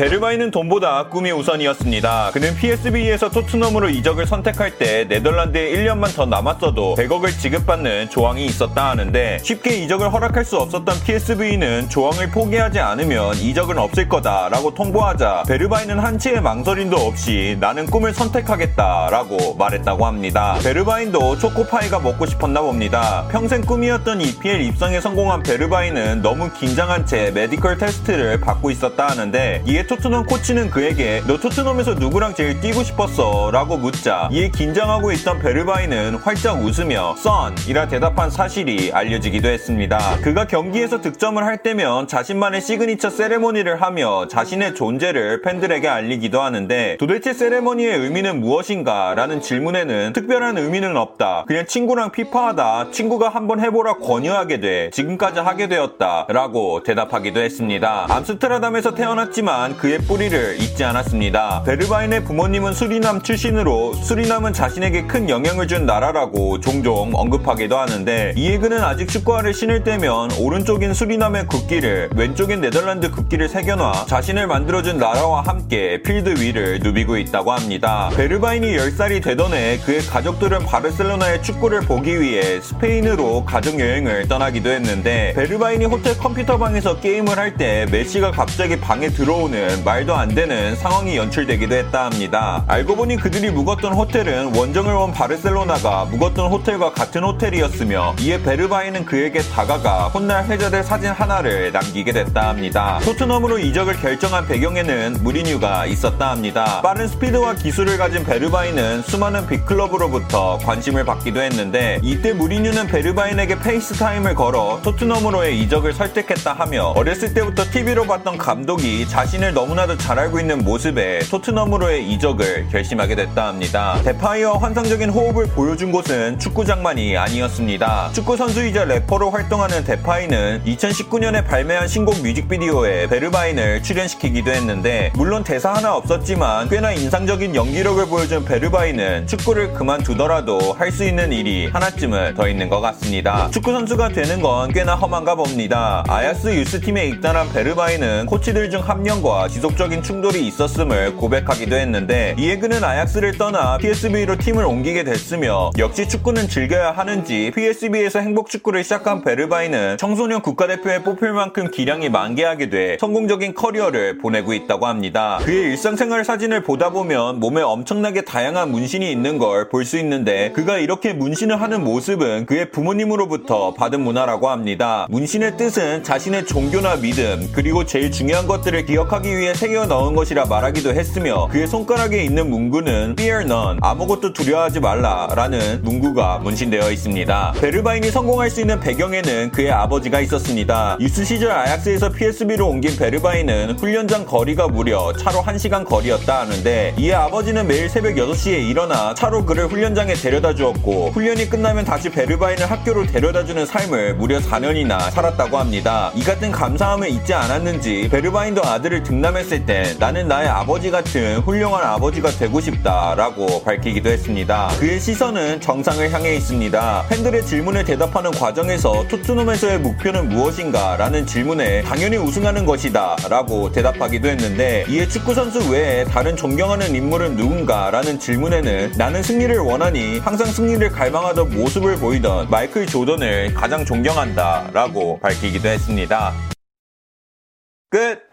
베르바인은 돈보다 꿈이 우선이었습니다. 그는 PSV에서 토트넘으로 이적을 선택할 때 네덜란드에 1년만 더 남았어도 100억을 지급받는 조항이 있었다 하는데 쉽게 이적을 허락할 수 없었던 PSV는 조항을 포기하지 않으면 이적은 없을 거다라고 통보하자 베르바인은 한치의 망설임도 없이 나는 꿈을 선택하겠다라고 말했다고 합니다. 베르바인도 초코파이가 먹고 싶었나 봅니다. 평생 꿈이었던 EPL 입성에 성공한 베르바인은 너무 긴장한 채 medical test를 받고 있었다 하는데 이에 토트넘 코치는 그에게 너 토트넘에서 누구랑 제일 뛰고 싶었어? 라고 묻자 이에 긴장하고 있던 베르바인은 활짝 웃으며 썬이라 대답한 사실이 알려지기도 했습니다. 그가 경기에서 득점을 할 때면 자신만의 시그니처 세레모니를 하며 자신의 존재를 팬들에게 알리기도 하는데 도대체 세레모니의 의미는 무엇인가? 라는 질문에는 특별한 의미는 없다. 그냥 친구랑 피파하다 친구가 한번 해보라 권유하게 돼 지금까지 하게 되었다. 라고 대답하기도 했습니다. 암스테르담에서 태어났지만 그의 뿌리를 잊지 않았습니다. 베르바인의 부모님은 수리남 출신으로 수리남은 자신에게 큰 영향을 준 나라라고 종종 언급하기도 하는데 이에 그는 아직 축구화를 신을 때면 오른쪽인 수리남의 국기를 왼쪽인 네덜란드 국기를 새겨놔 자신을 만들어준 나라와 함께 필드 위를 누비고 있다고 합니다. 베르바인이 10살이 되던 해 그의 가족들은 바르셀로나의 축구를 보기 위해 스페인으로 가족여행을 떠나기도 했는데 베르바인이 호텔 컴퓨터방에서 게임을 할 때 메시가 갑자기 방에 들어오는 말도 안 되는 상황이 연출되기도 했다 합니다. 알고 보니 그들이 묵었던 호텔은 원정을 온 바르셀로나가 묵었던 호텔과 같은 호텔이었으며 이에 베르바인은 그에게 다가가 훗날 회자될 사진 하나를 남기게 됐다 합니다. 토트넘으로 이적을 결정한 배경에는 무리뉴가 있었다 합니다. 빠른 스피드와 기술을 가진 베르바인은 수많은 빅클럽으로부터 관심을 받기도 했는데 이때 무리뉴는 베르바인에게 FaceTime을 걸어 토트넘으로의 이적을 설득했다 하며 어렸을 때부터 TV로 봤던 감독이 자신을 너무나도 잘 알고 있는 모습에 토트넘으로의 이적을 결심하게 됐다 합니다. 데파이와 환상적인 호흡을 보여준 곳은 축구장만이 아니었습니다. 축구 선수이자 래퍼로 활동하는 데파이는 2019년에 발매한 신곡 뮤직비디오에 베르바인을 출연시키기도 했는데 물론 대사 하나 없었지만 꽤나 인상적인 연기력을 보여준 베르바인은 축구를 그만두더라도 할 수 있는 일이 하나쯤은 더 있는 것 같습니다. 축구 선수가 되는 건 꽤나 험한가 봅니다. 아약스 유스팀에 입단한 베르바인은 코치들 중 한 명과 지속적인 충돌이 있었음을 고백하기도 했는데 이에 그는 아약스를 떠나 PSV로 팀을 옮기게 됐으며 역시 축구는 즐겨야 하는지 PSV에서 행복 축구를 시작한 베르바인은 청소년 국가대표에 뽑힐 만큼 기량이 만개하게 돼 성공적인 커리어를 보내고 있다고 합니다. 그의 일상생활 사진을 보다 보면 몸에 엄청나게 다양한 문신이 있는 걸 볼 수 있는데 그가 이렇게 문신을 하는 모습은 그의 부모님으로부터 받은 문화라고 합니다. 문신의 뜻은 자신의 종교나 믿음 그리고 제일 중요한 것들을 기억하기 위해 새겨 넣은 것이라 말하기도 했으며 그의 손가락에 있는 문구는 Fear none 아무것도 두려워하지 말라라는 문구가 문신되어 있습니다. 베르바인이 성공할 수 있는 배경에는 그의 아버지가 있었습니다. 유스 시절 아약스에서 PSV로 옮긴 베르바인은 훈련장 거리가 무려 차로 1시간 거리였다 하는데 이에 아버지는 매일 새벽 6시에 일어나 차로 그를 훈련장에 데려다 주었고 훈련이 끝나면 다시 베르바인을 학교로 데려다 주는 삶을 무려 4년이나 살았다고 합니다. 이 같은 감사함을 잊지 않았는지 베르바인도 아들을 등 남했을 때 나는 나의 아버지 같은 훌륭한 아버지가 되고 싶다라고 밝히기도 했습니다. 그의 시선은 정상을 향해 있습니다. 팬들의 질문에 대답하는 과정에서 토트넘에서의 목표는 무엇인가 라는 질문에 당연히 우승하는 것이다 라고 대답하기도 했는데 이에 축구선수 외에 다른 존경하는 인물은 누군가 라는 질문에는 나는 승리를 원하니 항상 승리를 갈망하던 모습을 보이던 마이클 조던을 가장 존경한다 라고 밝히기도 했습니다. 끝!